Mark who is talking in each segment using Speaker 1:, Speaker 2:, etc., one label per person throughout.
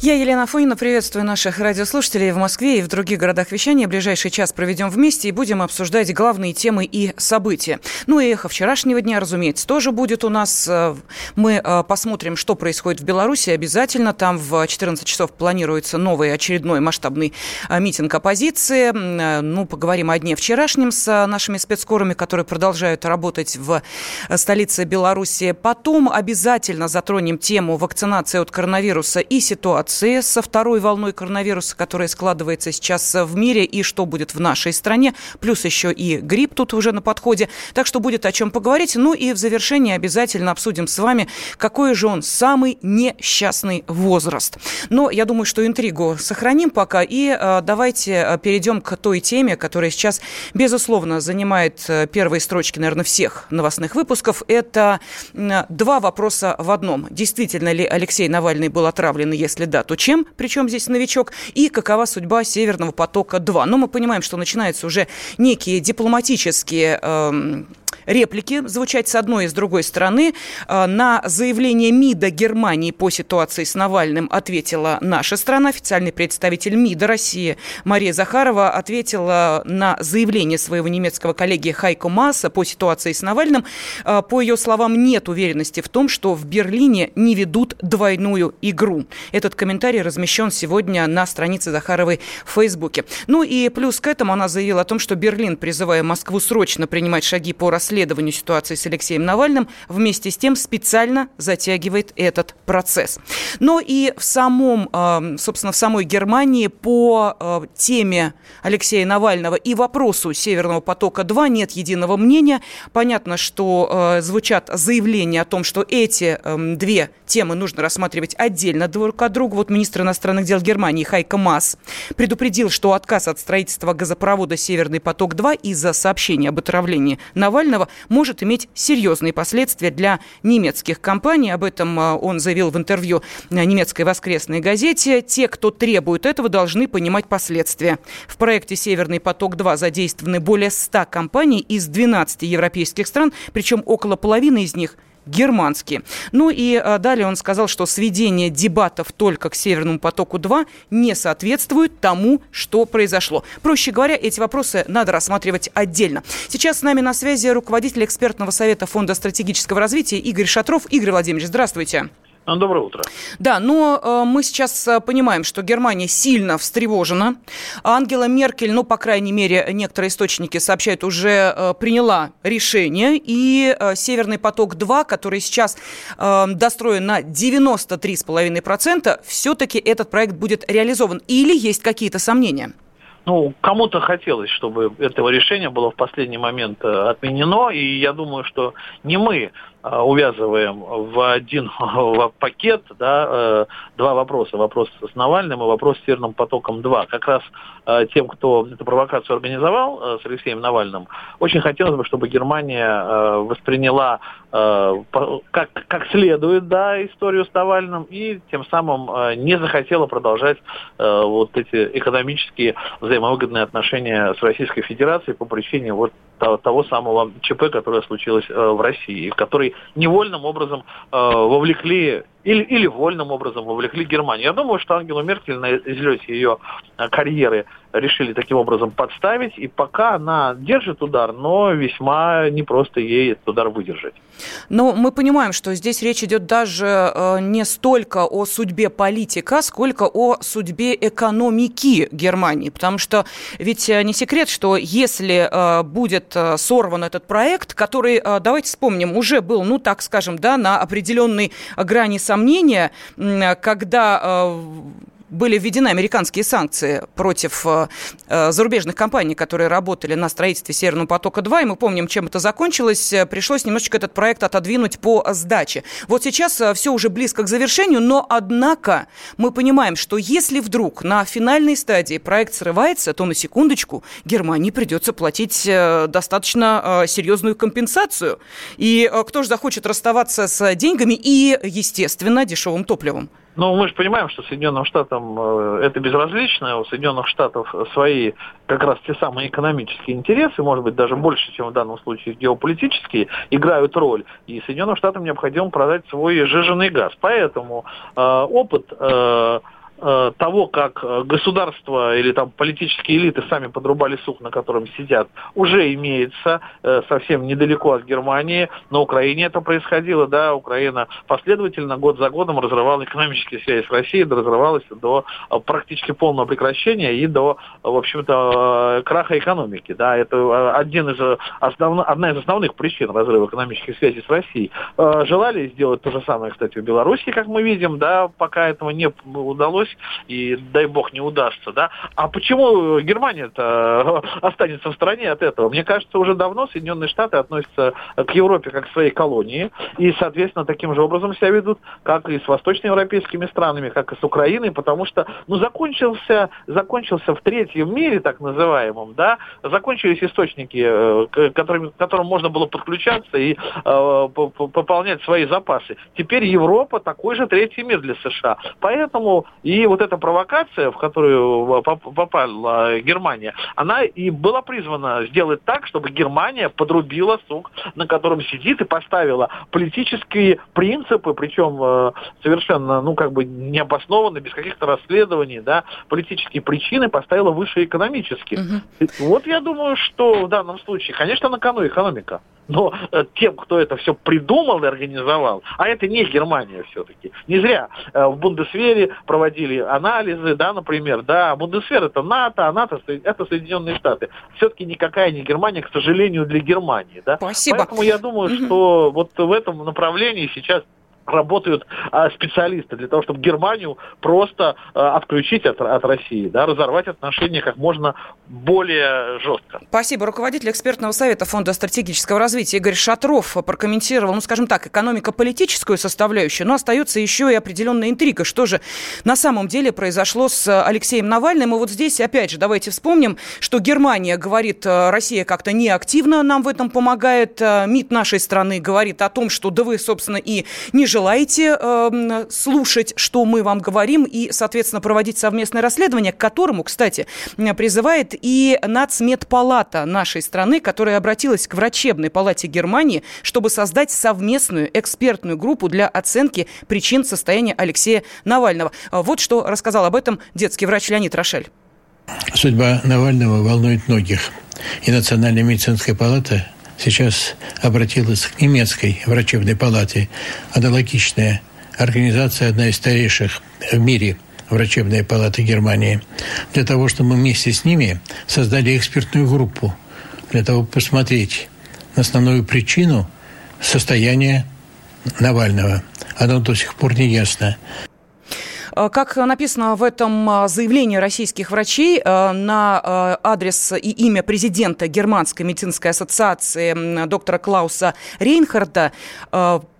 Speaker 1: Я, Елена Афонина, приветствую наших радиослушателей в Москве и в других городах вещания. Ближайший час проведем вместе и будем обсуждать главные темы и события. Ну и эхо вчерашнего дня, разумеется, тоже будет у нас. Э, мы э, посмотрим, что происходит в Беларуси обязательно. Там в 14 часов планируется новый очередной масштабный э, митинг оппозиции. Ну, поговорим о дне вчерашнем с нашими спецскорами, которые продолжают работать в столице Беларуси. Потом обязательно затронем тему вакцинации от коронавируса и ситуации ситуации со второй волной коронавируса, которая складывается сейчас в мире, и что будет в нашей стране. Плюс еще и грипп тут уже на подходе. Так что будет о чем поговорить. Ну и в завершении обязательно обсудим с вами, какой же он самый несчастный возраст. Но я думаю, что интригу сохраним пока. И э, давайте э, перейдем к той теме, которая сейчас, безусловно, занимает э, первые строчки, наверное, всех новостных выпусков. Это два вопроса в одном. Действительно ли Алексей Навальный был отравлен, если да, да, то чем, причем здесь новичок, и какова судьба Северного потока-2. Но мы понимаем, что начинаются уже некие дипломатические э, реплики звучать с одной и с другой стороны. А, на заявление МИДа Германии по ситуации с Навальным ответила наша страна. Официальный представитель МИДа России Мария Захарова ответила на заявление своего немецкого коллеги Хайко Масса по ситуации с Навальным. А, по ее словам, нет уверенности в том, что в Берлине не ведут двойную игру. Этот комментарий размещен сегодня на странице Захаровой в Фейсбуке. Ну и плюс к этому она заявила о том, что Берлин, призывая Москву срочно принимать шаги по расследованию ситуации с Алексеем Навальным, вместе с тем специально затягивает этот процесс. Но и в самом, а, собственно, в самой Германии по а, теме Алексея Навального и вопросу Северного потока-2 нет единого мнения. Понятно, что а, звучат заявления о том, что эти две темы нужно рассматривать отдельно друг от друга. Вот министр иностранных дел Германии Хайка Мас предупредил, что отказ от строительства газопровода «Северный поток-2» из-за сообщения об отравлении Навального Навального может иметь серьезные последствия для немецких компаний. Об этом а, он заявил в интервью немецкой воскресной газете. Те, кто требует этого, должны понимать последствия. В проекте «Северный поток-2» задействованы более 100 компаний из 12 европейских стран, причем около половины из них – германские. Ну и а, далее он сказал, что сведение дебатов только к Северному потоку-2 не соответствует тому, что произошло. Проще говоря, эти вопросы надо рассматривать отдельно. Сейчас с нами на связи руководитель экспертного совета Фонда стратегического развития Игорь Шатров. Игорь Владимирович, здравствуйте.
Speaker 2: Ну, доброе утро.
Speaker 1: Да, но э, мы сейчас э, понимаем, что Германия сильно встревожена. Ангела Меркель, ну, по крайней мере, некоторые источники сообщают, уже э, приняла решение. И Северный поток-2, который сейчас достроен на 93,5%, все-таки этот проект будет реализован. Или есть какие-то сомнения?
Speaker 2: Ну, кому-то хотелось, чтобы этого решения было в последний момент отменено, и я думаю, что не мы увязываем в один пакет да, э, два вопроса. Вопрос с Навальным и вопрос с Северным потоком-2. Как раз э, тем, кто эту провокацию организовал с Алексеем Навальным, очень хотелось бы, чтобы Германия восприняла как, как следует да, историю с Навальным и тем самым не захотела продолжать вот эти экономические взаимовыгодные отношения с Российской Федерацией по причине вот того самого ЧП, которое случилось в России, который невольным образом э, вовлекли или, или вольным образом вовлекли Германию. Я думаю, что Ангелу Меркель на излете ее э, карьеры решили таким образом подставить, и пока она держит удар, но весьма непросто ей этот удар выдержать.
Speaker 1: Но мы понимаем, что здесь речь идет даже э, не столько о судьбе политика, сколько о судьбе экономики Германии, потому что ведь э, не секрет, что если будет сорван этот проект, который, давайте вспомним, уже был, ну так скажем, да, на определенной грани сомнения, когда были введены американские санкции против зарубежных компаний, которые работали на строительстве Северного потока-2, и мы помним, чем это закончилось. Пришлось немножечко этот проект отодвинуть по сдаче. Вот сейчас все уже близко к завершению, но, однако, мы понимаем, что если вдруг на финальной стадии проект срывается, то, на секундочку, Германии придется платить достаточно серьезную компенсацию. И кто же захочет расставаться с деньгами и, естественно, дешевым топливом?
Speaker 2: Но мы же понимаем, что Соединенным Штатам э, это безразлично. У Соединенных Штатов свои как раз те самые экономические интересы, может быть, даже больше, чем в данном случае геополитические, играют роль. И Соединенным Штатам необходимо продать свой жиженый газ. Поэтому э, опыт Э, того, как э, государство или там политические элиты сами подрубали сух, на котором сидят, уже имеется э, совсем недалеко от Германии. На Украине это происходило, да, Украина последовательно год за годом разрывала экономические связи с Россией, разрывалась до практически полного прекращения и до, в общем-то, краха экономики, да, это один из основ... одна из основных причин разрыва экономических связей с Россией. Желали сделать то же самое, кстати, в Беларуси, как мы видим, да, пока этого не удалось удалось, и дай бог не удастся, да. А почему Германия-то останется в стороне от этого? Мне кажется, уже давно Соединенные Штаты относятся к Европе как к своей колонии, и, соответственно, таким же образом себя ведут, как и с восточноевропейскими странами, как и с Украиной, потому что, ну, закончился, закончился в третьем мире, так называемом, да, закончились источники, э, к которым, к которым можно было подключаться и э, пополнять свои запасы. Теперь Европа такой же третий мир для США. Поэтому и и вот эта провокация, в которую попала Германия, она и была призвана сделать так, чтобы Германия подрубила сук, на котором сидит, и поставила политические принципы, причем э, совершенно, ну, как бы необоснованно, без каких-то расследований, да, политические причины поставила выше экономических. Угу. Вот я думаю, что в данном случае, конечно, на кону экономика но э, тем, кто это все придумал и организовал, а это не Германия все-таки. Не зря э, в Бундесвере проводили анализы, да, например, да, Бундесвер это НАТО, а НАТО это Соединенные Штаты. Все-таки никакая не Германия, к сожалению, для Германии, да.
Speaker 1: Спасибо.
Speaker 2: Поэтому я думаю, что вот в этом направлении сейчас работают а, специалисты для того, чтобы Германию просто а, отключить от, от России, да, разорвать отношения как можно более жестко.
Speaker 1: Спасибо. Руководитель экспертного совета Фонда стратегического развития Игорь Шатров прокомментировал, ну, скажем так, экономико-политическую составляющую, но остается еще и определенная интрига. Что же на самом деле произошло с Алексеем Навальным? И вот здесь, опять же, давайте вспомним, что Германия говорит, Россия как-то неактивно нам в этом помогает. МИД нашей страны говорит о том, что да вы, собственно, и не желаете желаете э, слушать, что мы вам говорим, и, соответственно, проводить совместное расследование, к которому, кстати, призывает и Нацмедпалата нашей страны, которая обратилась к врачебной палате Германии, чтобы создать совместную экспертную группу для оценки причин состояния Алексея Навального. Вот что рассказал об этом детский врач Леонид Рошель.
Speaker 3: Судьба Навального волнует многих. И Национальная медицинская палата сейчас обратилась к немецкой врачебной палате, аналогичная организация, одна из старейших в мире – врачебная палата Германии, для того, чтобы мы вместе с ними создали экспертную группу, для того, чтобы посмотреть на основную причину состояния Навального. Оно до сих пор не ясно.
Speaker 1: Э, как написано в этом э, заявлении российских врачей э, на адрес и имя президента Германской медицинской ассоциации доктора Клауса Рейнхарда,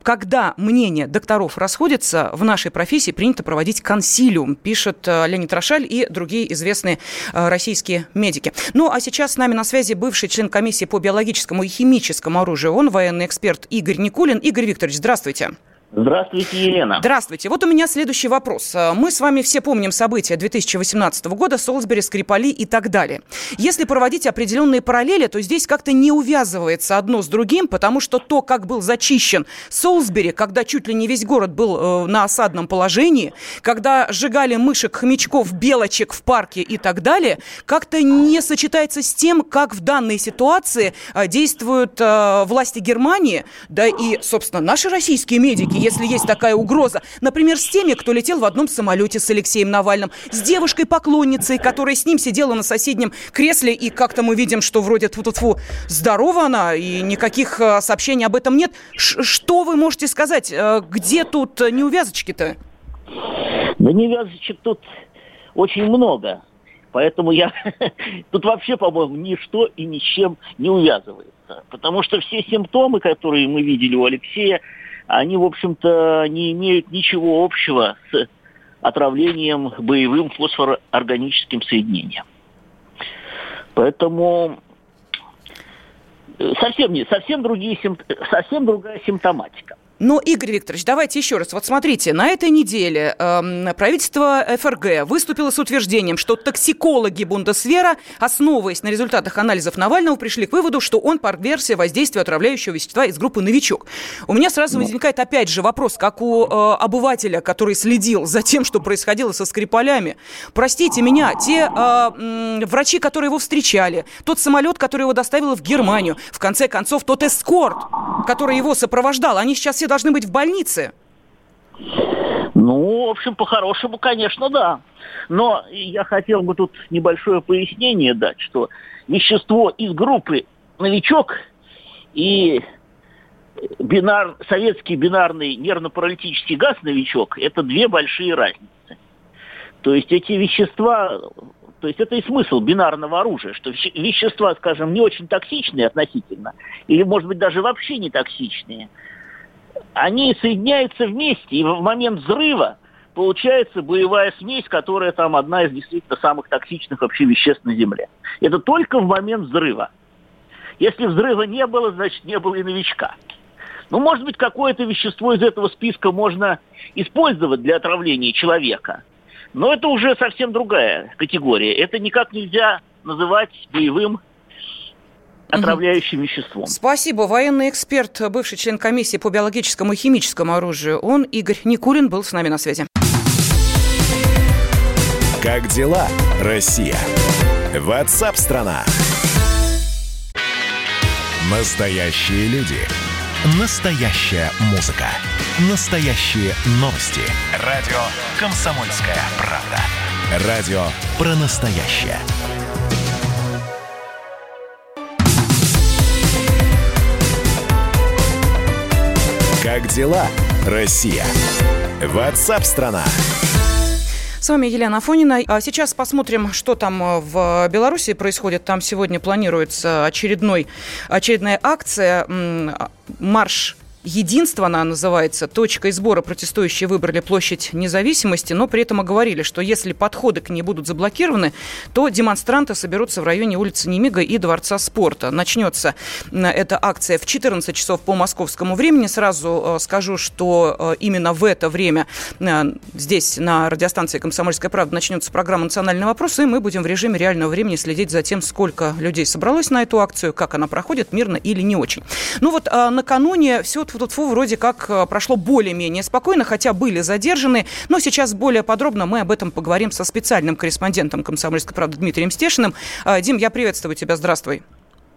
Speaker 1: когда мнения докторов расходятся, в нашей профессии принято проводить консилиум, пишет Леонид Рошаль и другие известные российские медики. Ну, а сейчас с нами на связи бывший член комиссии по биологическому и химическому оружию, он военный эксперт Игорь Никулин. Игорь Викторович, здравствуйте.
Speaker 4: Здравствуйте, Елена.
Speaker 1: Здравствуйте. Вот у меня следующий вопрос. Мы с вами все помним события 2018 года, Солсбери, Скрипали и так далее. Если проводить определенные параллели, то здесь как-то не увязывается одно с другим, потому что то, как был зачищен Солсбери, когда чуть ли не весь город был э, на осадном положении, когда сжигали мышек, хомячков, белочек в парке и так далее, как-то не сочетается с тем, как в данной ситуации э, действуют э, власти Германии, да и, собственно, наши российские медики, если есть такая угроза. Например, с теми, кто летел в одном самолете с Алексеем Навальным, с девушкой-поклонницей, которая с ним сидела на соседнем кресле, и как-то мы видим, что вроде тьфу -тьфу, здорова она, и никаких э, сообщений об этом нет. Ш что вы можете сказать? Э, где тут неувязочки-то?
Speaker 4: Да неувязочек тут очень много. Поэтому я тут вообще, по-моему, ничто и ни с чем не увязывается. Потому что все симптомы, которые мы видели у Алексея, они, в общем-то, не имеют ничего общего с отравлением боевым фосфороорганическим соединением. Поэтому э, совсем, не, совсем, другие, совсем другая симптоматика.
Speaker 1: Но, Игорь Викторович, давайте еще раз. Вот смотрите, на этой неделе э, правительство ФРГ выступило с утверждением, что токсикологи Бундесвера, основываясь на результатах анализов Навального, пришли к выводу, что он подвергся воздействию отравляющего вещества из группы «Новичок». У меня сразу ну. возникает опять же вопрос, как у э, обывателя, который следил за тем, что происходило со Скрипалями. Простите меня, те э, э, врачи, которые его встречали, тот самолет, который его доставил в Германию, в конце концов, тот эскорт, который его сопровождал, они сейчас все должны быть в больнице.
Speaker 4: Ну, в общем, по-хорошему, конечно, да. Но я хотел бы тут небольшое пояснение дать, что вещество из группы «Новичок» и бинар, советский бинарный нервно-паралитический газ «Новичок» – это две большие разницы. То есть эти вещества, то есть это и смысл бинарного оружия, что вещества, скажем, не очень токсичные относительно, или, может быть, даже вообще не токсичные – они соединяются вместе, и в момент взрыва получается боевая смесь, которая там одна из действительно самых токсичных вообще веществ на Земле. Это только в момент взрыва. Если взрыва не было, значит не было и новичка. Ну, может быть, какое-то вещество из этого списка можно использовать для отравления человека. Но это уже совсем другая категория. Это никак нельзя называть боевым отравляющим веществом.
Speaker 1: Спасибо. Военный эксперт, бывший член комиссии по биологическому и химическому оружию. Он, Игорь Никулин, был с нами на связи.
Speaker 5: Как дела, Россия? Ватсап-страна! Настоящие люди. Настоящая музыка. Настоящие новости. Радио «Комсомольская правда». Радио про настоящее. Как дела, Россия? Ватсап-страна!
Speaker 1: С вами Елена Афонина. А сейчас посмотрим, что там э, в Беларуси происходит. Там сегодня планируется очередной, очередная акция «Марш Единство она называется. Точкой сбора протестующие выбрали площадь независимости, но при этом оговорили, что если подходы к ней будут заблокированы, то демонстранты соберутся в районе улицы Немига и Дворца спорта. Начнется эта акция в 14 часов по московскому времени. Сразу э, скажу, что э, именно в это время э, здесь на радиостанции «Комсомольская правда» начнется программа «Национальный вопрос», и мы будем в режиме реального времени следить за тем, сколько людей собралось на эту акцию, как она проходит, мирно или не очень. Ну вот накануне все тьфу вроде как э, прошло более-менее спокойно, хотя были задержаны. Но сейчас более подробно мы об этом поговорим со специальным корреспондентом «Комсомольской правды» Дмитрием Стешиным. Э, Дим, я приветствую тебя. Здравствуй.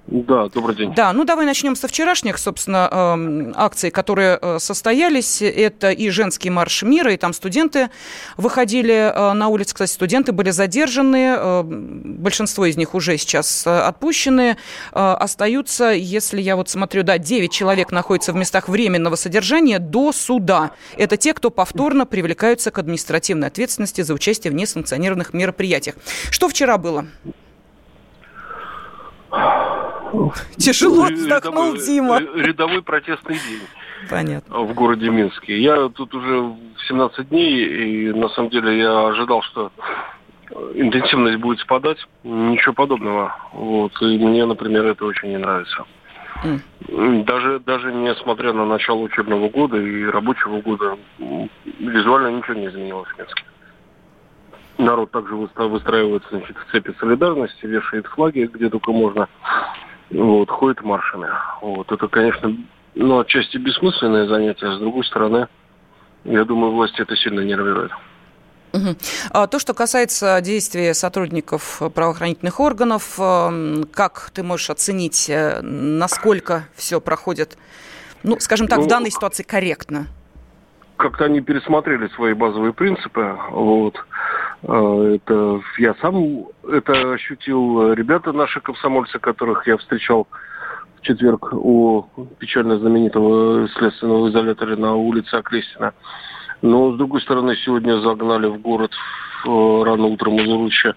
Speaker 6: Да, добрый день.
Speaker 1: Да, ну давай начнем со вчерашних, собственно, э, акций, которые э, состоялись. Это и женский марш мира, и там студенты выходили э, на улицы. Кстати, студенты были задержаны, большинство из них уже сейчас отпущены. Остаются, если я вот смотрю, да, 9 человек находятся в местах временного содержания до суда. Это те, кто повторно привлекаются к административной ответственности за участие в несанкционированных мероприятиях. Что вчера было? Тяжело вздохнул Дима.
Speaker 6: Рядовой протестный день.
Speaker 1: Понятно.
Speaker 6: В городе Минске. Я тут уже 17 дней, и на самом деле я ожидал, что интенсивность будет спадать. Ничего подобного. Вот. И мне, например, это очень не нравится. Mm. Даже, даже несмотря на начало учебного года и рабочего года, визуально ничего не изменилось в Минске. Народ также выстраивается значит, в цепи солидарности, вешает флаги где только можно вот, ходит маршами. Вот, это, конечно, ну, отчасти бессмысленное занятие, а с другой стороны, я думаю, власти это сильно нервирует.
Speaker 1: А то, что касается действий сотрудников правоохранительных органов, эм, как ты можешь оценить, э, насколько все проходит, ну, скажем так, ну, в данной ситуации корректно?
Speaker 6: Как-то они пересмотрели свои базовые принципы. Вот. А, это я сам это ощутил. Ребята наши комсомольцы, которых я встречал в четверг у печально знаменитого следственного изолятора на улице Оклестина. Но, с другой стороны, сегодня загнали в город
Speaker 7: рано утром из Уруча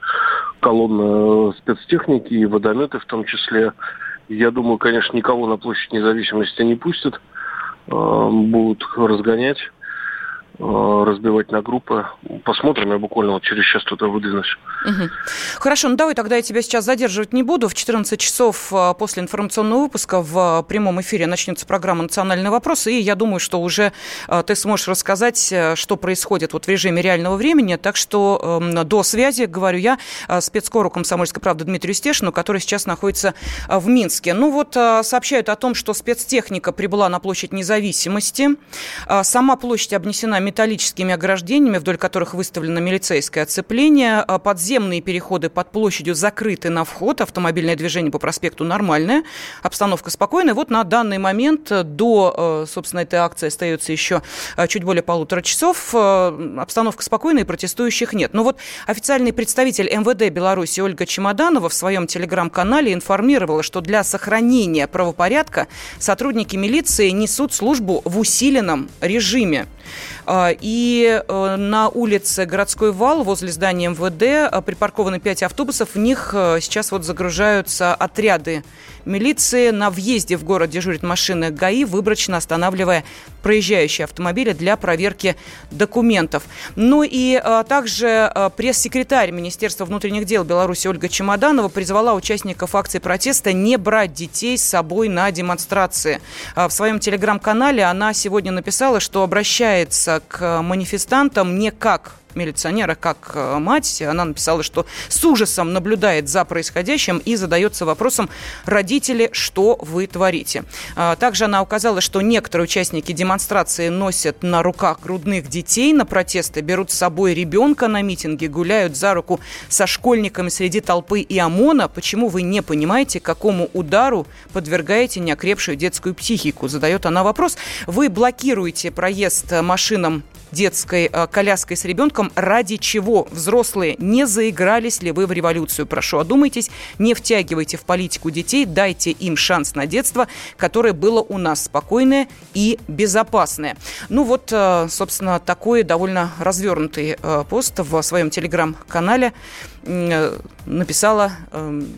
Speaker 7: колонна спецтехники и водометы в том числе. Я думаю, конечно, никого на площадь независимости не пустят. Будут разгонять. Э, разбивать на группы. Посмотрим, я буквально вот через час туда выдвинусь.
Speaker 1: Угу. Хорошо, ну давай тогда я тебя сейчас задерживать не буду. В 14 часов э, после информационного выпуска в прямом эфире начнется программа «Национальные вопросы», и я думаю, что уже э, ты сможешь рассказать, что происходит вот в режиме реального времени. Так что эм, до связи, говорю я, спецкору «Комсомольской правды» Дмитрию Стешину, который сейчас находится в Минске. Ну вот сообщают о том, что спецтехника прибыла на площадь независимости. Сама площадь обнесена металлическими ограждениями, вдоль которых выставлено милицейское оцепление. А подземные переходы под площадью закрыты на вход. Автомобильное движение по проспекту нормальное. Обстановка спокойная. Вот на данный момент до, э, собственно, этой акции остается еще э, чуть более полутора часов. Э, обстановка спокойная и протестующих нет. Но вот официальный представитель МВД Беларуси Ольга Чемоданова в своем телеграм-канале информировала, что для сохранения правопорядка сотрудники милиции несут службу в усиленном режиме. А, и э, на улице Городской вал возле здания МВД э, припаркованы пять автобусов. В них э, сейчас вот загружаются отряды милиции. На въезде в город дежурит машины ГАИ, выборочно останавливая проезжающие автомобили для проверки документов. Ну и также пресс-секретарь Министерства внутренних дел Беларуси Ольга Чемоданова призвала участников акции протеста не брать детей с собой на демонстрации. В своем телеграм-канале она сегодня написала, что обращается к манифестантам не как милиционера, как э, мать. Она написала, что с ужасом наблюдает за происходящим и задается вопросом, родители, что вы творите. А, также она указала, что некоторые участники демонстрации носят на руках грудных детей на протесты, берут с собой ребенка на митинги, гуляют за руку со школьниками среди толпы и ОМОНа. Почему вы не понимаете, какому удару подвергаете неокрепшую детскую психику? Задает она вопрос. Вы блокируете проезд машинам детской э, коляской с ребенком, ради чего взрослые не заигрались ли вы в революцию? Прошу, одумайтесь, не втягивайте в политику детей, дайте им шанс на детство, которое было у нас спокойное и безопасное. Ну вот, э, собственно, такой довольно развернутый э, пост в своем телеграм-канале написала эм,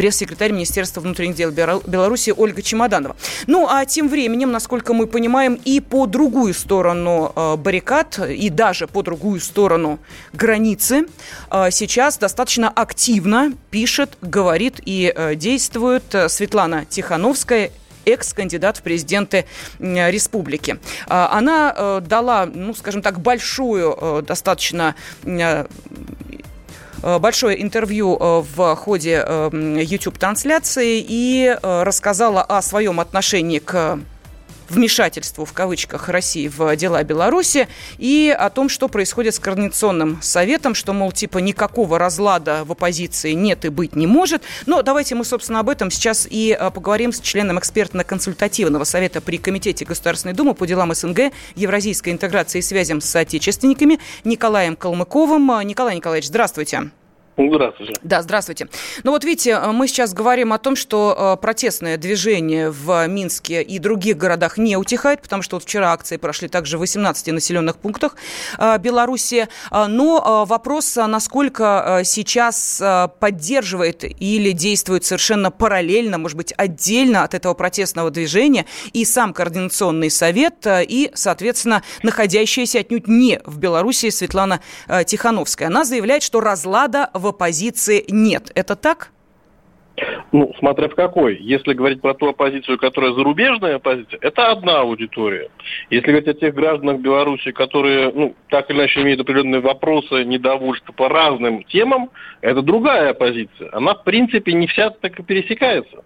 Speaker 1: пресс-секретарь Министерства внутренних дел Беларуси Ольга Чемоданова. Ну, а тем временем, насколько мы понимаем, и по другую сторону э, баррикад, и даже по другую сторону границы э, сейчас достаточно активно пишет, говорит и э, действует Светлана Тихановская, экс-кандидат в президенты республики. Она дала, ну, скажем так, большую достаточно большое интервью э, в ходе YouTube-трансляции и э, рассказала о своем отношении к вмешательству в кавычках России в дела Беларуси и о том, что происходит с Координационным советом, что, мол, типа никакого разлада в оппозиции нет и быть не может. Но давайте мы, собственно, об этом сейчас и поговорим с членом экспертно-консультативного совета при Комитете Государственной Думы по делам СНГ, евразийской интеграции и связям с соотечественниками Николаем Калмыковым. Николай Николаевич, здравствуйте.
Speaker 7: Здравствуйте.
Speaker 1: Да, здравствуйте. Ну вот видите, мы сейчас говорим о том, что э, протестное движение в Минске и других городах не утихает, потому что вот вчера акции прошли также в 18 населенных пунктах э, Беларуси. Э, но вопрос, насколько сейчас поддерживает или действует совершенно параллельно, может быть, отдельно от этого протестного движения и сам Координационный совет, и, соответственно, находящаяся отнюдь не в Беларуси Светлана Тихановская. Она заявляет, что разлада в оппозиции нет. Это так?
Speaker 7: Ну, смотря в какой. Если говорить про ту оппозицию, которая зарубежная оппозиция, это одна аудитория. Если говорить о тех гражданах Беларуси, которые, ну, так или иначе имеют определенные вопросы, недовольства по разным темам, это другая оппозиция. Она, в принципе, не вся так и пересекается.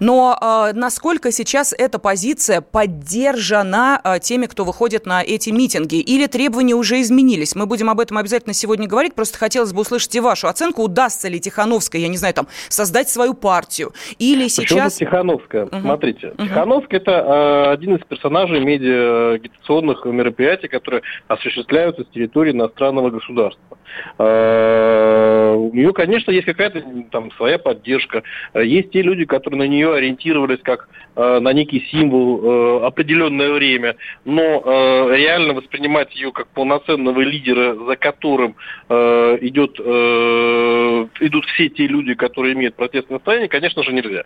Speaker 1: Но э, насколько сейчас эта позиция поддержана э, теми, кто выходит на эти митинги? Или требования уже изменились? Мы будем об этом обязательно сегодня говорить. Просто хотелось бы услышать и вашу оценку. Удастся ли Тихановской, я не знаю, там, создать свою партию? Или Почему сейчас...
Speaker 7: Тихановская? Угу. Смотрите, угу. Тихановская – это э, один из персонажей медиа-агитационных мероприятий, которые осуществляются с территории иностранного государства. Э, у нее, конечно, есть какая-то там своя поддержка. Есть те люди, которые на нее ориентировались как Э, на некий символ э, определенное время, но реально воспринимать ее как полноценного лидера, за которым идет, идут все те люди, которые имеют протестное настроение, конечно же, нельзя.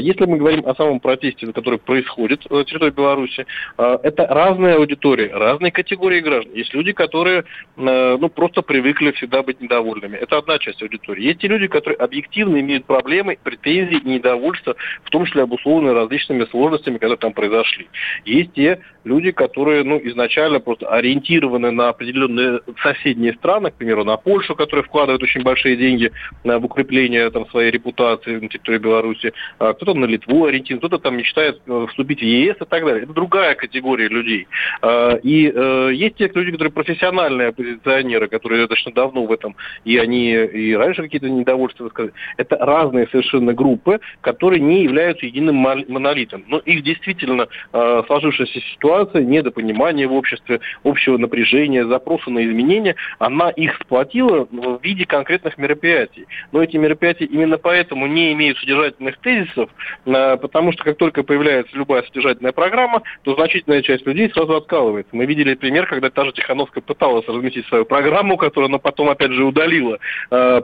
Speaker 7: Если мы говорим о самом протесте, который происходит на территории Беларуси, это разная аудитория, разные категории граждан. Есть люди, которые ну, просто привыкли всегда быть недовольными. Это одна часть аудитории. Есть те люди, которые объективно имеют проблемы, претензии недовольство, в том числе обусловленные различными сложностями, которые там произошли. Есть те люди, которые ну, изначально просто ориентированы на определенные соседние страны, к примеру, на Польшу, которая вкладывает очень большие деньги в укрепление там, своей репутации на территории Беларуси, а кто-то на Литву ориентирован, кто-то там мечтает э, вступить в ЕС и так далее. Это другая категория людей. А, и э, есть те люди, которые профессиональные оппозиционеры, которые достаточно давно в этом, и они и раньше какие-то недовольства высказывали. Это разные совершенно группы, которые не являются единым монолитом. Но их действительно э, сложившаяся ситуация, недопонимание в обществе, общего напряжения, запроса на изменения, она их сплотила в виде конкретных мероприятий. Но эти мероприятия именно поэтому не имеют содержательных тезисов, э, потому что как только появляется любая содержательная программа, то значительная часть людей сразу откалывается. Мы видели пример, когда та же Тихановская пыталась разместить свою программу, которую она потом опять же удалила, э,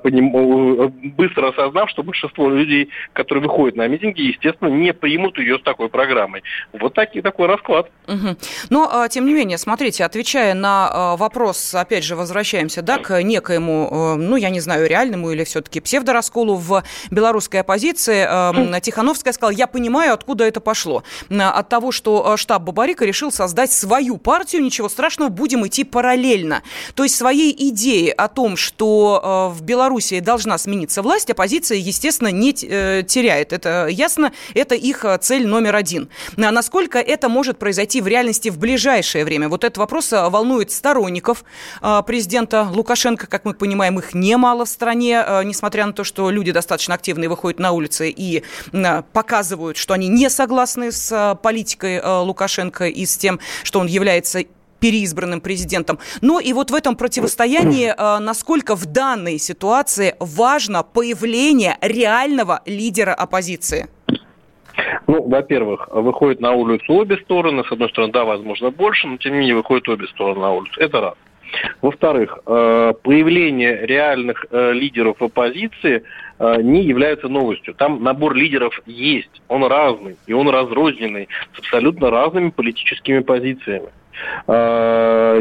Speaker 7: быстро осознав, что большинство людей, которые выходят на митинги, естественно, не примут ее с такой программой. Вот таки, такой расклад.
Speaker 1: Угу. Но, а, тем не менее, смотрите, отвечая на а, вопрос, опять же, возвращаемся да, к некоему, а, ну, я не знаю, реальному или все-таки псевдорасколу в белорусской оппозиции, Тихановская сказала, я понимаю, откуда это пошло. От того, что штаб Бабарика решил создать свою партию, ничего страшного, будем идти параллельно. То есть своей идеи о том, что в Беларуси должна смениться власть, оппозиция, естественно, не э, теряет. Это ясно, это их цель номер один. А насколько это может произойти в реальности в ближайшее время? Вот этот вопрос а, волнует сторонников а, президента Лукашенко. Как мы понимаем, их немало в стране, несмотря на то, что люди достаточно активные выходят на улицы и показывают, что они не согласны с политикой Лукашенко и с тем, что он является переизбранным президентом. Но и вот в этом противостоянии, насколько в данной ситуации важно появление реального лидера оппозиции?
Speaker 7: Ну, во-первых, выходят на улицу обе стороны. С одной стороны, да, возможно, больше, но тем не менее выходят обе стороны на улицу. Это раз. Во-вторых, э, появление реальных э, лидеров оппозиции э, не является новостью. Там набор лидеров есть, он разный, и он разрозненный, с абсолютно разными политическими позициями. Э,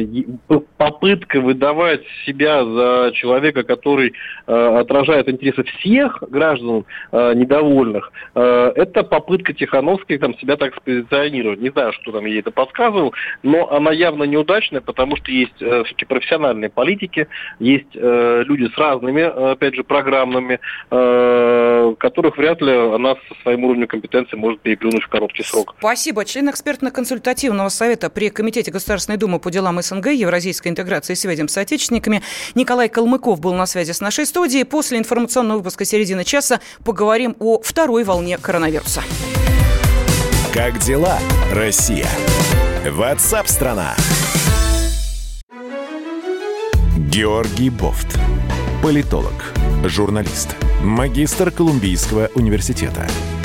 Speaker 7: попытка выдавать себя за человека, который э, отражает интересы всех граждан э, недовольных, это попытка Тихановской там, себя так спозиционировать. Не знаю, что там ей это подсказывал, но она явно неудачная, потому что есть все-таки профессиональные политики, есть люди с разными, опять же, программными, которых вряд ли она со своим уровнем компетенции может переплюнуть в короткий срок.
Speaker 1: Спасибо. Член экспертно-консультативного совета при Комитете Комитете Государственной Думы по делам СНГ, Евразийской интеграции и связям с соотечественниками. Николай Калмыков был на связи с нашей студией. После информационного выпуска середины часа поговорим о второй волне коронавируса.
Speaker 5: Как дела, Россия? Ватсап-страна! Георгий Бофт. Политолог, журналист, магистр Колумбийского университета –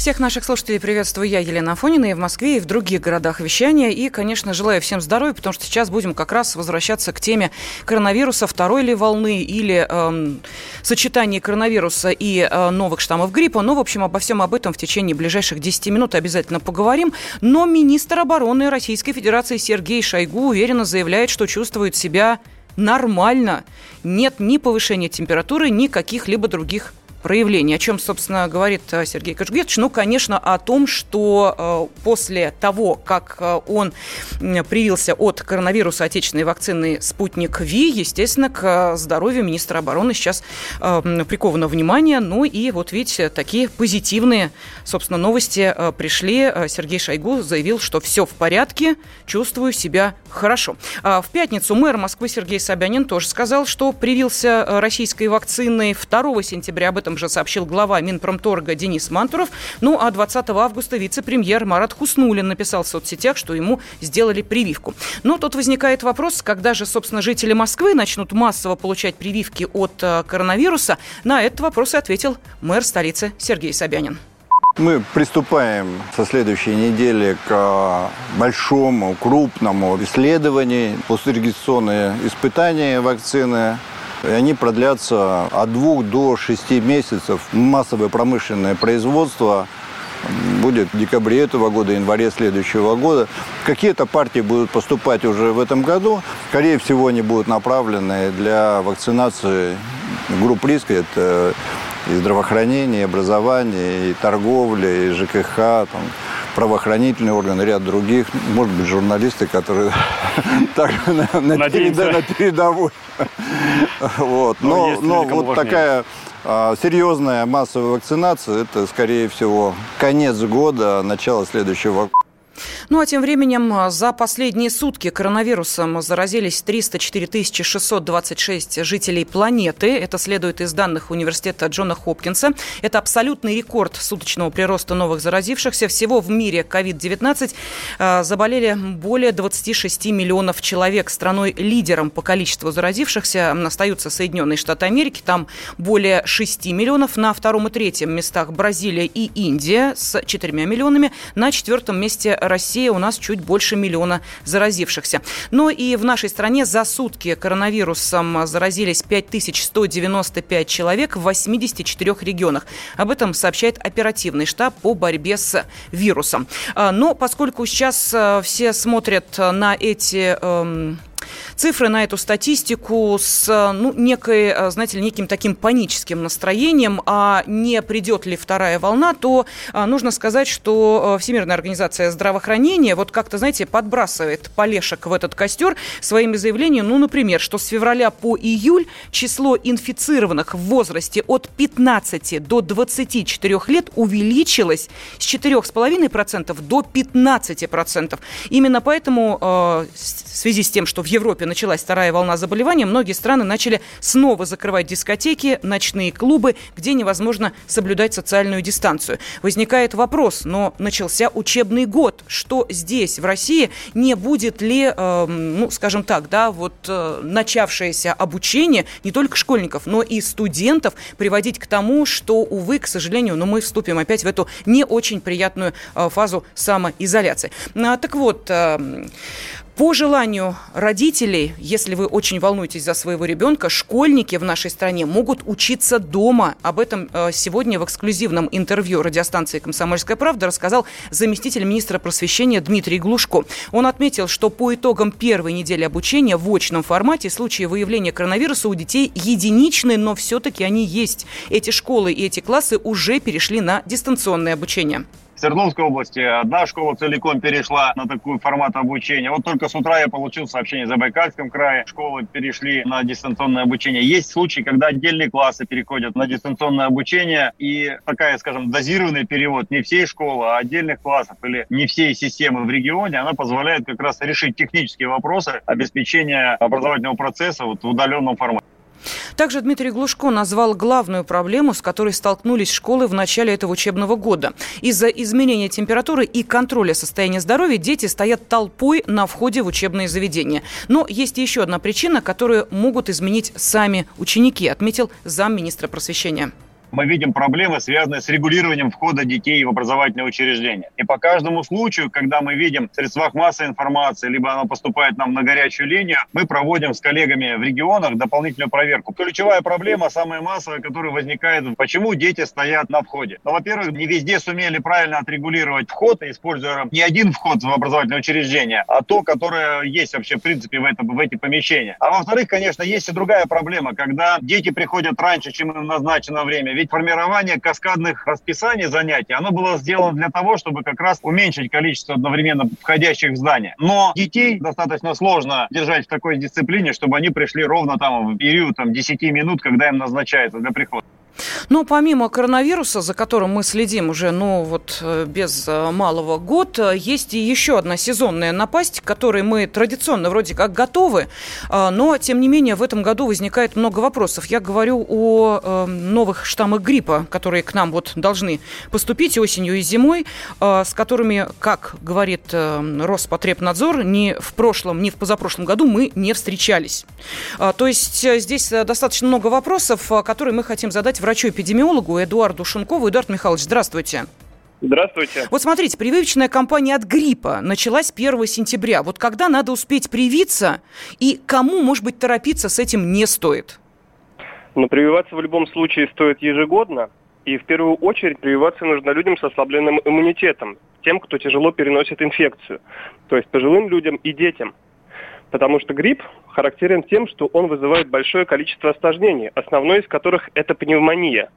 Speaker 1: всех наших слушателей приветствую я, Елена Афонина, и в Москве, и в других городах вещания. И, конечно, желаю всем здоровья, потому что сейчас будем как раз возвращаться к теме коронавируса, второй ли волны или эм, сочетания коронавируса и э, новых штаммов гриппа. Ну, в общем, обо всем об этом в течение ближайших 10 минут обязательно поговорим. Но министр обороны Российской Федерации Сергей Шойгу уверенно заявляет, что чувствует себя нормально. Нет ни повышения температуры, ни каких-либо других проявлений. О чем, собственно, говорит э, Сергей Кашгетович? Ну, конечно, о том, что э, после того, как э, он привился от коронавируса отечественной вакцины «Спутник Ви», естественно, к здоровью министра обороны сейчас приковано внимание. Ну и вот видите, такие позитивные, собственно, новости пришли. Сергей Шойгу заявил, что все в порядке, чувствую себя хорошо. А в пятницу мэр Москвы Сергей Собянин тоже сказал, что привился российской вакциной 2 сентября. Об этом же сообщил глава Минпромторга Денис Мантуров. Ну а 20 августа вице-премьер Марат Хуснулин написал в соцсетях, что ему сделали прививку. Но тут возникает вопрос, когда же, собственно, жители Москвы начнут массово получать прививки от э, коронавируса. На этот вопрос и ответил мэр столицы Сергей Собянин.
Speaker 8: Мы приступаем со следующей недели к большому, крупному исследованию, пострегистрационные испытания вакцины и они продлятся от двух до шести месяцев. Массовое промышленное производство будет в декабре этого года, январе следующего года. Какие-то партии будут поступать уже в этом году. Скорее всего, они будут направлены для вакцинации групп риска. Это и здравоохранение, и образование, и торговля, и ЖКХ, там, правоохранительные органы, ряд других, может быть, журналисты, которые так, на, на, переда, на передовой. Вот. Но, но, но вот такая а, серьезная массовая вакцинация, это, скорее всего, конец года, начало следующего года.
Speaker 1: Ну а тем временем а, за последние сутки коронавирусом заразились 304 626 жителей планеты. Это следует из данных университета Джона Хопкинса. Это абсолютный рекорд суточного прироста новых заразившихся. Всего в мире COVID-19 а, заболели более 26 миллионов человек. Страной лидером по количеству заразившихся остаются Соединенные Штаты Америки. Там более 6 миллионов. На втором и третьем местах Бразилия и Индия с 4 миллионами. На четвертом месте Россия у нас чуть больше миллиона заразившихся. Но и в нашей стране за сутки коронавирусом заразились 5195 человек в 84 регионах. Об этом сообщает оперативный штаб по борьбе с вирусом. А, но поскольку сейчас э, все смотрят на эти эм, цифры на эту статистику с ну, некой, э, знаете ли, неким таким паническим настроением, а не придет ли вторая волна, то а, нужно сказать, что э, Всемирная организация здравоохранения вот как-то, знаете, подбрасывает полешек в этот костер своими заявлениями, ну, например, что с февраля по июль число инфицированных в возрасте от 15 до 24 лет увеличилось с 4,5% до 15%. Именно поэтому э, в связи с тем, что в Европе началась вторая волна заболевания, многие страны начали снова закрывать дискотеки, ночные клубы, где невозможно соблюдать социальную дистанцию. Возникает вопрос, но начался учебный год. Что здесь, в России, не будет ли, э, ну, скажем так, да, вот э, начавшееся обучение не только школьников, но и студентов приводить к тому, что, увы, к сожалению, но мы вступим опять в эту не очень приятную э, фазу самоизоляции. А, так вот, э, по желанию родителей, если вы очень волнуетесь за своего ребенка, школьники в нашей стране могут учиться дома. Об этом э, сегодня в эксклюзивном интервью радиостанции «Комсомольская правда» рассказал заместитель министра просвещения Дмитрий Глушко. Он отметил, что по итогам первой недели обучения в очном формате случаи выявления коронавируса у детей единичны, но все-таки они есть. Эти школы и эти классы уже перешли на дистанционное обучение.
Speaker 9: Свердловской области одна школа целиком перешла на такой формат обучения. Вот только с утра я получил сообщение за Байкальском крае. Школы перешли на дистанционное обучение. Есть случаи, когда отдельные классы переходят на дистанционное обучение. И такая, скажем, дозированный перевод не всей школы, а отдельных классов или не всей системы в регионе, она позволяет как раз решить технические вопросы обеспечения образовательного процесса вот в удаленном формате.
Speaker 1: Также Дмитрий Глушко назвал главную проблему, с которой столкнулись школы в начале этого учебного года. Из-за изменения температуры и контроля состояния здоровья дети стоят толпой на входе в учебные заведения. Но есть еще одна причина, которую могут изменить сами ученики, отметил замминистра просвещения
Speaker 9: мы видим проблемы, связанные с регулированием входа детей в образовательные учреждения. И по каждому случаю, когда мы видим в средствах массовой информации, либо она поступает нам на горячую линию, мы проводим с коллегами в регионах дополнительную проверку. Ключевая проблема, самая массовая, которая возникает, почему дети стоят на входе. Ну, во-первых, не везде сумели правильно отрегулировать вход, используя не один вход в образовательное учреждение, а то, которое есть вообще в принципе в, это, в эти помещения. А во-вторых, конечно, есть и другая проблема, когда дети приходят раньше, чем им назначено время Ведь формирование каскадных расписаний занятий, оно было сделано для того, чтобы как раз уменьшить количество одновременно входящих в здание. Но детей достаточно сложно держать в такой дисциплине, чтобы они пришли ровно там в период там, 10 минут, когда им назначается для прихода.
Speaker 1: Но помимо коронавируса, за которым мы следим уже, ну, вот э, без э, малого год, э, есть и еще одна сезонная напасть, к которой мы традиционно вроде как готовы, но, тем не менее, в этом году возникает много вопросов. Я говорю о новых штаммах гриппа, которые к нам вот должны поступить осенью и зимой, с которыми, как говорит Роспотребнадзор, ни в прошлом, ни в позапрошлом году мы не встречались. То есть здесь достаточно много вопросов, которые мы хотим задать врачу-эпидемиологу Эдуарду Шункову. Эдуард Михайлович, здравствуйте.
Speaker 10: Здравствуйте.
Speaker 1: Вот смотрите, прививочная кампания от гриппа началась 1 сентября. Вот когда надо успеть привиться и кому, может быть, торопиться с этим не стоит?
Speaker 10: Но прививаться в любом случае стоит ежегодно. И в первую очередь прививаться нужно людям с ослабленным иммунитетом, тем, кто тяжело переносит инфекцию, то есть пожилым людям и детям. Потому что грипп характерен тем, что он вызывает большое количество осложнений, основной из которых это пневмония.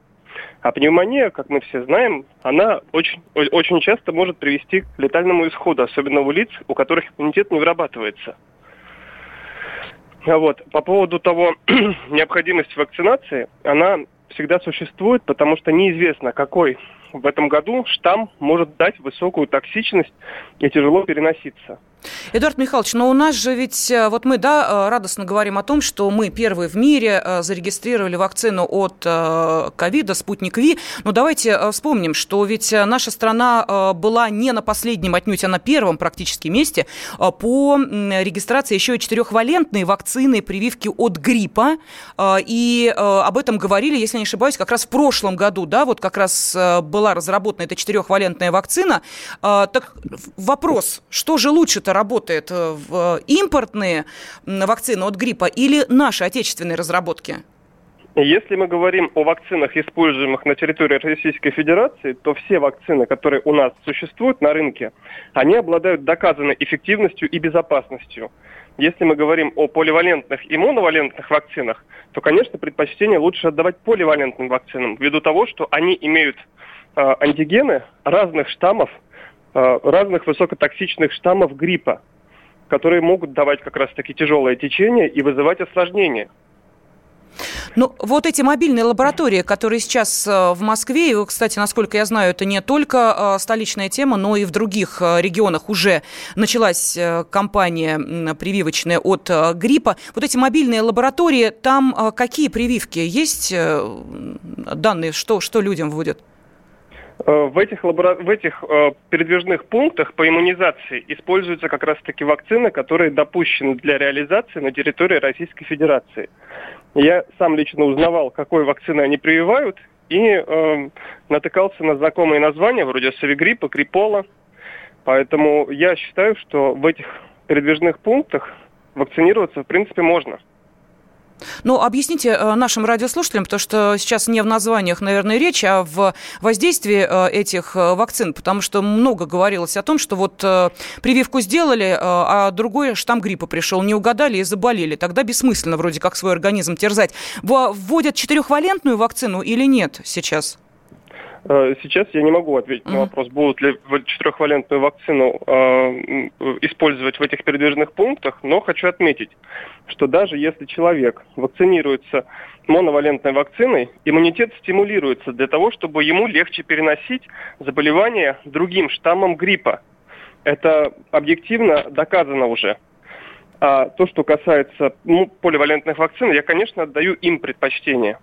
Speaker 10: А пневмония, как мы все знаем, она очень, очень часто может привести к летальному исходу, особенно у лиц, у которых иммунитет не вырабатывается. А вот. По поводу того, необходимости вакцинации, она всегда существует, потому что неизвестно, какой в этом году штамм может дать высокую токсичность и тяжело переноситься.
Speaker 1: Эдуард Михайлович, но у нас же ведь, э, вот мы, да, э, радостно говорим о том, что мы первые в мире э, зарегистрировали вакцину от ковида, спутник Ви. Но давайте вспомним, что ведь наша страна была не на последнем, отнюдь, а на первом практически месте по регистрации еще и четырехвалентной вакцины прививки от гриппа. И об этом говорили, если не ошибаюсь, как раз в прошлом году, да, вот как раз была разработана эта четырехвалентная вакцина. Так вопрос, что же лучше-то работает, э, в импортные вакцины от гриппа или наши отечественные разработки?
Speaker 10: Если мы говорим о вакцинах, используемых на территории Российской Федерации, то все вакцины, которые у нас существуют на рынке, они обладают доказанной эффективностью и безопасностью. Если мы говорим о поливалентных и моновалентных вакцинах, то, конечно, предпочтение лучше отдавать поливалентным вакцинам, ввиду того, что они имеют э, антигены разных штаммов Э, разных высокотоксичных штаммов гриппа, которые могут давать как раз-таки тяжелое течение и вызывать осложнения.
Speaker 1: Ну, вот эти мобильные лаборатории, которые сейчас э, в Москве, и, кстати, насколько я знаю, это не только э, столичная тема, но и в других регионах уже началась кампания прививочная от гриппа. Вот эти мобильные лаборатории, там какие прививки? Есть данные, что, что людям вводят?
Speaker 10: Э, в этих, лабора... в этих э, передвижных пунктах по иммунизации используются как раз-таки вакцины, которые допущены для реализации на территории Российской Федерации. Я сам лично узнавал, какой вакцины они прививают, и э, натыкался на знакомые названия, вроде Савигриппа, Крипола. Поэтому я считаю, что в этих передвижных пунктах вакцинироваться, в принципе, можно.
Speaker 1: Ну, объясните э, нашим радиослушателям, потому что сейчас не в названиях, наверное, речь, а в воздействии э, этих э, вакцин, потому что много говорилось о том, что вот прививку сделали, а другой штамм гриппа пришел, не угадали и заболели. Тогда бессмысленно вроде как свой организм терзать. Вводят четырехвалентную вакцину или нет сейчас?
Speaker 10: Э, сейчас я не могу ответить на вопрос, будут ли четырехвалентную вакцину э, использовать в этих передвижных пунктах, но хочу отметить, что даже если человек вакцинируется моновалентной вакциной, иммунитет стимулируется для того, чтобы ему легче переносить заболевание другим штаммом гриппа. Это объективно доказано уже. А то, что касается ну, поливалентных вакцин, я, конечно, отдаю им предпочтение.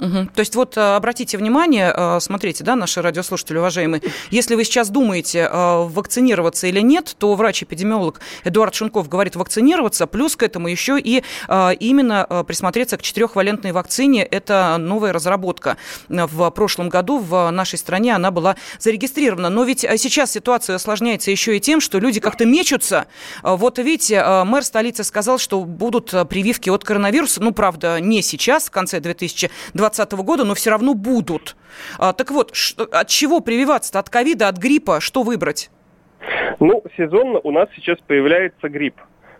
Speaker 1: Угу. То есть вот э, обратите внимание, э, смотрите, да, наши радиослушатели уважаемые, если вы сейчас думаете, э, вакцинироваться или нет, то врач-эпидемиолог Эдуард Шунков говорит вакцинироваться, плюс к этому еще и именно присмотреться к четырехвалентной вакцине. Это новая разработка. В прошлом году в нашей стране она была зарегистрирована. Но ведь сейчас ситуация осложняется еще и тем, что люди как-то мечутся. Вот видите, мэр столицы сказал, что будут прививки от коронавируса. Ну, правда, не сейчас, в конце 2020 2020 года, но все равно будут. А, так вот, от чего прививаться-то? От ковида, от гриппа? Что выбрать?
Speaker 10: Ну, сезонно у нас сейчас появляется грипп.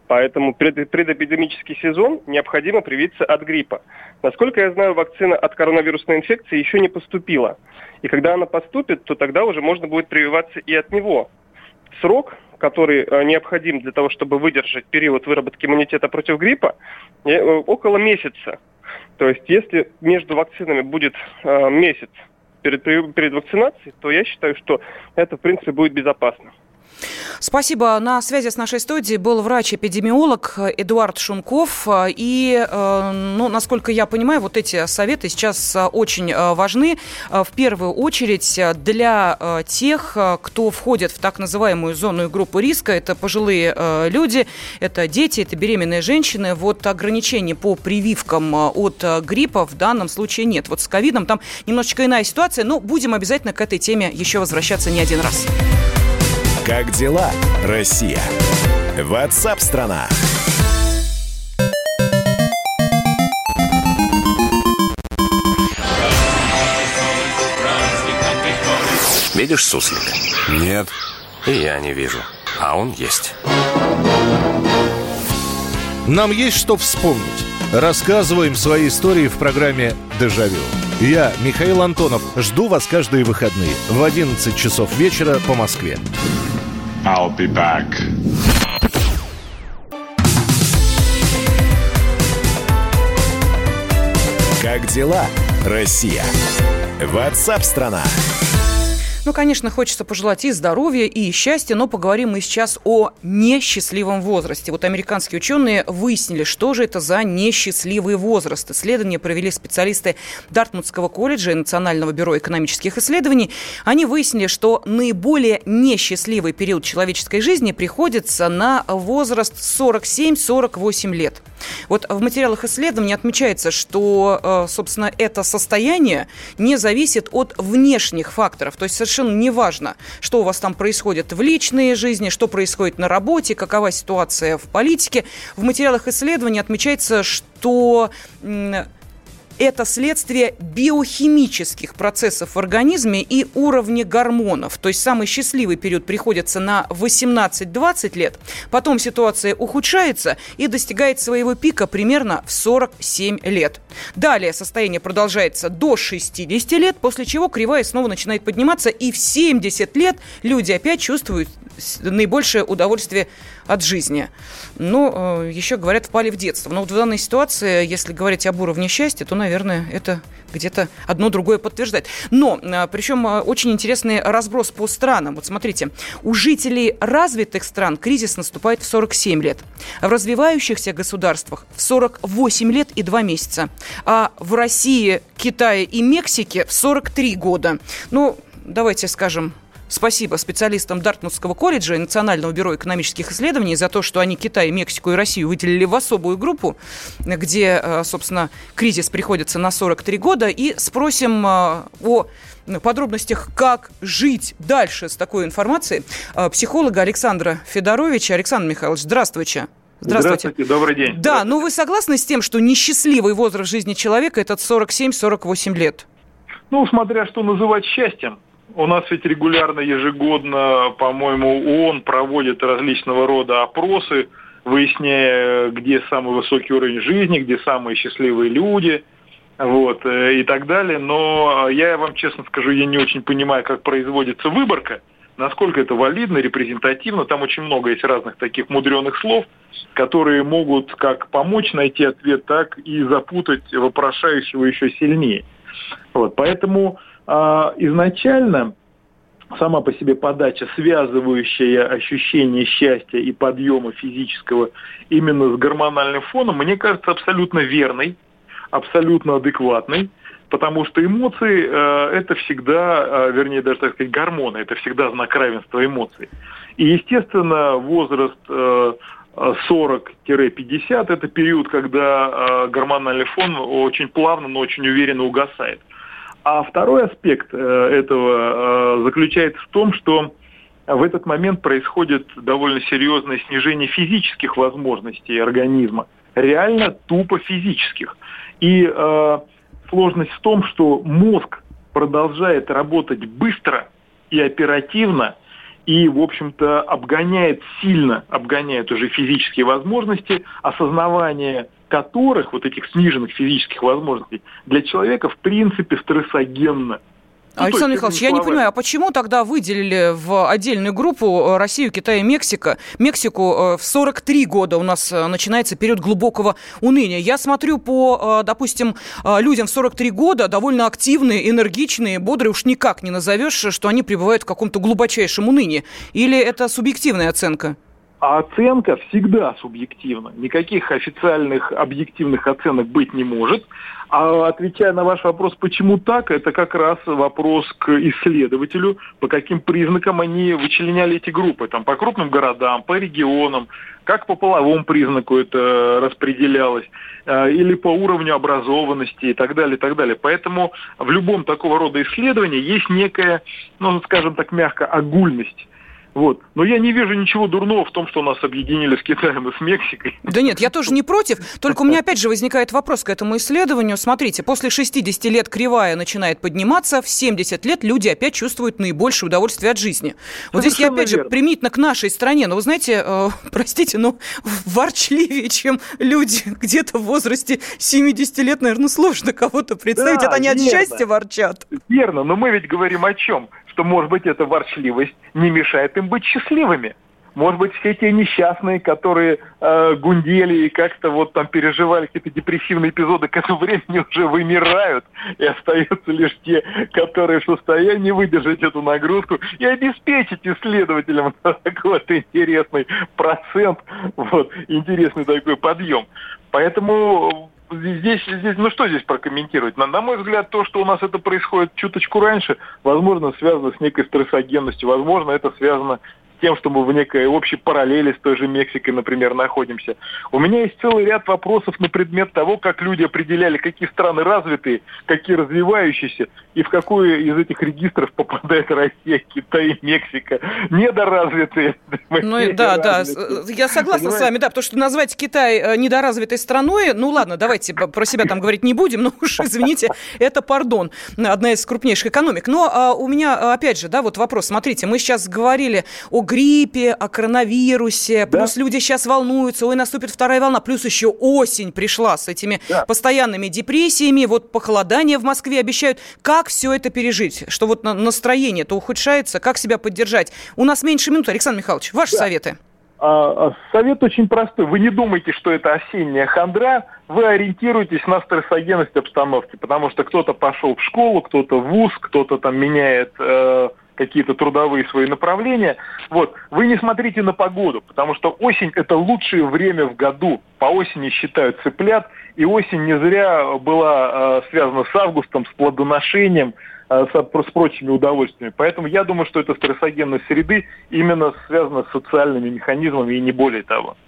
Speaker 10: Поэтому пред, предэпидемический сезон необходимо привиться от гриппа. Насколько я знаю, вакцина от коронавирусной инфекции еще не поступила. И когда она поступит, то тогда уже можно будет прививаться и от него. Срок, который э, необходим для того, чтобы выдержать период выработки иммунитета против гриппа, э, около месяца. То есть если между вакцинами будет э, месяц перед, перед вакцинацией, то я считаю, что это, в принципе, будет безопасно.
Speaker 1: Спасибо. На связи с нашей студией был врач-эпидемиолог Эдуард Шунков. И, э, ну, насколько я понимаю, вот эти советы сейчас э, очень э, важны. В первую очередь для тех, кто входит в так называемую зону и группу риска. Это пожилые люди, это дети, это беременные женщины. Вот ограничений по прививкам от гриппа в данном случае нет. Вот с ковидом там немножечко иная ситуация, но будем обязательно к этой теме еще возвращаться не один раз.
Speaker 5: Как дела, Россия? Ватсап-страна!
Speaker 11: Видишь суслика?
Speaker 12: Нет.
Speaker 11: И я не вижу. А он есть.
Speaker 13: Нам есть что вспомнить. Рассказываем свои истории в программе «Дежавю». Я, Михаил Антонов, жду вас каждые выходные в 11 часов вечера по Москве. I'll be back.
Speaker 5: Как дела, Россия? Ватсап-страна!
Speaker 1: Ну, конечно, хочется пожелать и здоровья, и счастья, но поговорим мы сейчас о несчастливом возрасте. Вот американские ученые выяснили, что же это за несчастливый возраст. Исследование провели специалисты Дартмутского колледжа и Национального бюро экономических исследований. Они выяснили, что наиболее несчастливый период человеческой жизни приходится на возраст 47-48 лет. Вот в материалах исследования отмечается, что, э, собственно, это состояние не зависит от внешних факторов. То есть совершенно неважно, что у вас там происходит в личной жизни, что происходит на работе, какова ситуация в политике. В материалах исследования отмечается, что это следствие биохимических процессов в организме и уровня гормонов. То есть самый счастливый период приходится на 18-20 лет, потом ситуация ухудшается и достигает своего пика примерно в 47 лет. Далее состояние продолжается до 60 лет, после чего кривая снова начинает подниматься, и в 70 лет люди опять чувствуют наибольшее удовольствие от жизни. Но э, еще говорят, впали в детство. Но вот в данной ситуации, если говорить об уровне счастья, то, наверное, это где-то одно другое подтверждает. Но, э, причем э, очень интересный разброс по странам. Вот смотрите, у жителей развитых стран кризис наступает в 47 лет, в развивающихся государствах в 48 лет и 2 месяца, а в России, Китае и Мексике в 43 года. Ну, давайте скажем, Спасибо специалистам Дартмутского колледжа и Национального бюро экономических исследований за то, что они Китай, Мексику и Россию выделили в особую группу, где, э, собственно, кризис приходится на 43 года. И спросим э, о подробностях, как жить дальше с такой информацией, э, психолога Александра Федоровича. Александр Михайлович, здравствуйте.
Speaker 14: Здравствуйте. Здравствуйте, добрый день.
Speaker 1: Да, ну вы согласны с тем, что несчастливый возраст жизни человека – это 47-48 лет?
Speaker 14: Ну, смотря что называть счастьем. У нас ведь регулярно, ежегодно, по-моему, ООН проводит различного рода опросы, выясняя, где самый высокий уровень жизни, где самые счастливые люди, вот, э, и так далее. Но я вам честно скажу, я не очень понимаю, как производится выборка, насколько это валидно, репрезентативно. Там очень много есть разных таких мудреных слов, которые могут как помочь найти ответ, так и запутать вопрошающего еще сильнее. Вот, поэтому изначально сама по себе подача, связывающая ощущение счастья и подъема физического именно с гормональным фоном, мне кажется абсолютно верной, абсолютно адекватной, потому что эмоции э, это всегда, э, вернее даже так сказать, гормоны, это всегда знак равенства эмоций. И, естественно, возраст э, 40-50 это период, когда э, гормональный фон очень плавно, но очень уверенно угасает. А второй аспект э, этого э, заключается в том, что в этот момент происходит довольно серьезное снижение физических возможностей организма, реально тупо физических. И э, сложность в том, что мозг продолжает работать быстро и оперативно, и, в общем-то, обгоняет сильно, обгоняет уже физические возможности, осознавание которых, вот этих сниженных физических возможностей, для человека в принципе стрессогенно.
Speaker 1: Ну, Александр Михайлович, я не понимаю, а почему тогда выделили в отдельную группу э, Россию, Китай и Мексика? Мексику э, в 43 года у нас э, начинается период глубокого уныния. Я смотрю по, допустим, людям в 43 года, довольно активные, энергичные, бодрые, уж никак не назовешь, что они пребывают в каком-то глубочайшем унынии. Или это субъективная оценка?
Speaker 14: А оценка всегда субъективна. Никаких официальных объективных оценок быть не может. А отвечая на ваш вопрос, почему так, это как раз вопрос к исследователю, по каким признакам они вычленяли эти группы. Там, по крупным городам, по регионам, как по половому признаку это распределялось, э, или по уровню образованности и так далее, и так далее. Поэтому в любом такого рода исследовании есть некая, ну, скажем так, мягко, огульность вот. Но я не вижу ничего дурного в том, что нас объединили с Китаем и с Мексикой.
Speaker 1: Да нет, я тоже не против. Только у меня опять же возникает вопрос к этому исследованию. Смотрите, после 60 лет кривая начинает подниматься, в 70 лет люди опять чувствуют наибольшее удовольствие от жизни. Вот здесь я опять верно. же примитно к нашей стране. Но вы знаете, э, простите, но ворчливее, чем люди где-то в возрасте 70 лет, наверное, сложно кого-то представить. Да, Это они верно. от счастья ворчат.
Speaker 14: Верно, но мы ведь говорим о чем? Что, может быть, эта ворчливость не мешает им быть счастливыми. Может быть, все те несчастные, которые э, гундели и как-то вот там переживали какие-то депрессивные эпизоды, к этому времени уже вымирают, и остаются лишь те, которые в состоянии выдержать эту нагрузку и обеспечить исследователям такой вот интересный процент, вот, интересный такой подъем. Поэтому здесь, здесь, ну что здесь прокомментировать? На, на мой взгляд, то, что у нас это происходит чуточку раньше, возможно, связано с некой стрессогенностью, возможно, это связано тем, что мы в некой общей параллели с той же Мексикой, например, находимся. У меня есть целый ряд вопросов на предмет того, как люди определяли, какие страны развитые, какие развивающиеся, и в какую из этих регистров попадает Россия, Китай, Мексика. Недоразвитые.
Speaker 1: Ну да, да, я согласна Понимаете? с вами, да, потому что назвать Китай э, недоразвитой страной, ну ладно, давайте про себя там говорить не будем, но уж извините, это пардон, одна из крупнейших экономик. Но а, у меня, опять же, да, вот вопрос, смотрите, мы сейчас говорили о гриппе, о коронавирусе, да? плюс люди сейчас волнуются, ой, наступит вторая волна, плюс еще осень пришла с этими да. постоянными депрессиями, вот похолодание в Москве обещают. Как все это пережить? Что вот настроение-то ухудшается, как себя поддержать? У нас меньше минуты. Александр Михайлович, ваши да. советы.
Speaker 14: А, а, совет очень простой. Вы не думайте, что это осенняя хандра, вы ориентируйтесь на стрессогенность обстановки, потому что кто-то пошел в школу, кто-то в ВУЗ, кто-то там меняет э, какие-то трудовые свои направления. Вот. Вы не смотрите на погоду, потому что осень – это лучшее время в году. По осени считают цыплят, и осень не зря была э, связана с августом, с плодоношением, э, с, с прочими удовольствиями. Поэтому я думаю, что эта стрессогенность среды именно связана с социальными механизмами и не более того.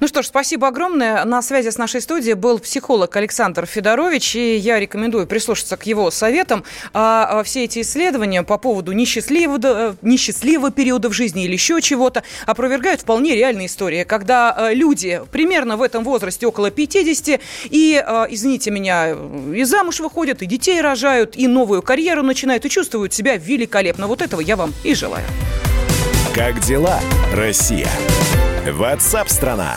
Speaker 1: Ну что ж, спасибо огромное. На связи с нашей студией был психолог Александр Федорович, и я рекомендую прислушаться к его советам. А, а все эти исследования по поводу несчастливого, э, несчастливого периода в жизни или еще чего-то опровергают вполне реальные истории, когда э, люди примерно в этом возрасте около 50 и, э, извините меня, и замуж выходят, и детей рожают, и новую карьеру начинают, и чувствуют себя великолепно. Вот этого я вам и желаю.
Speaker 5: Как дела, Россия? WhatsApp страна.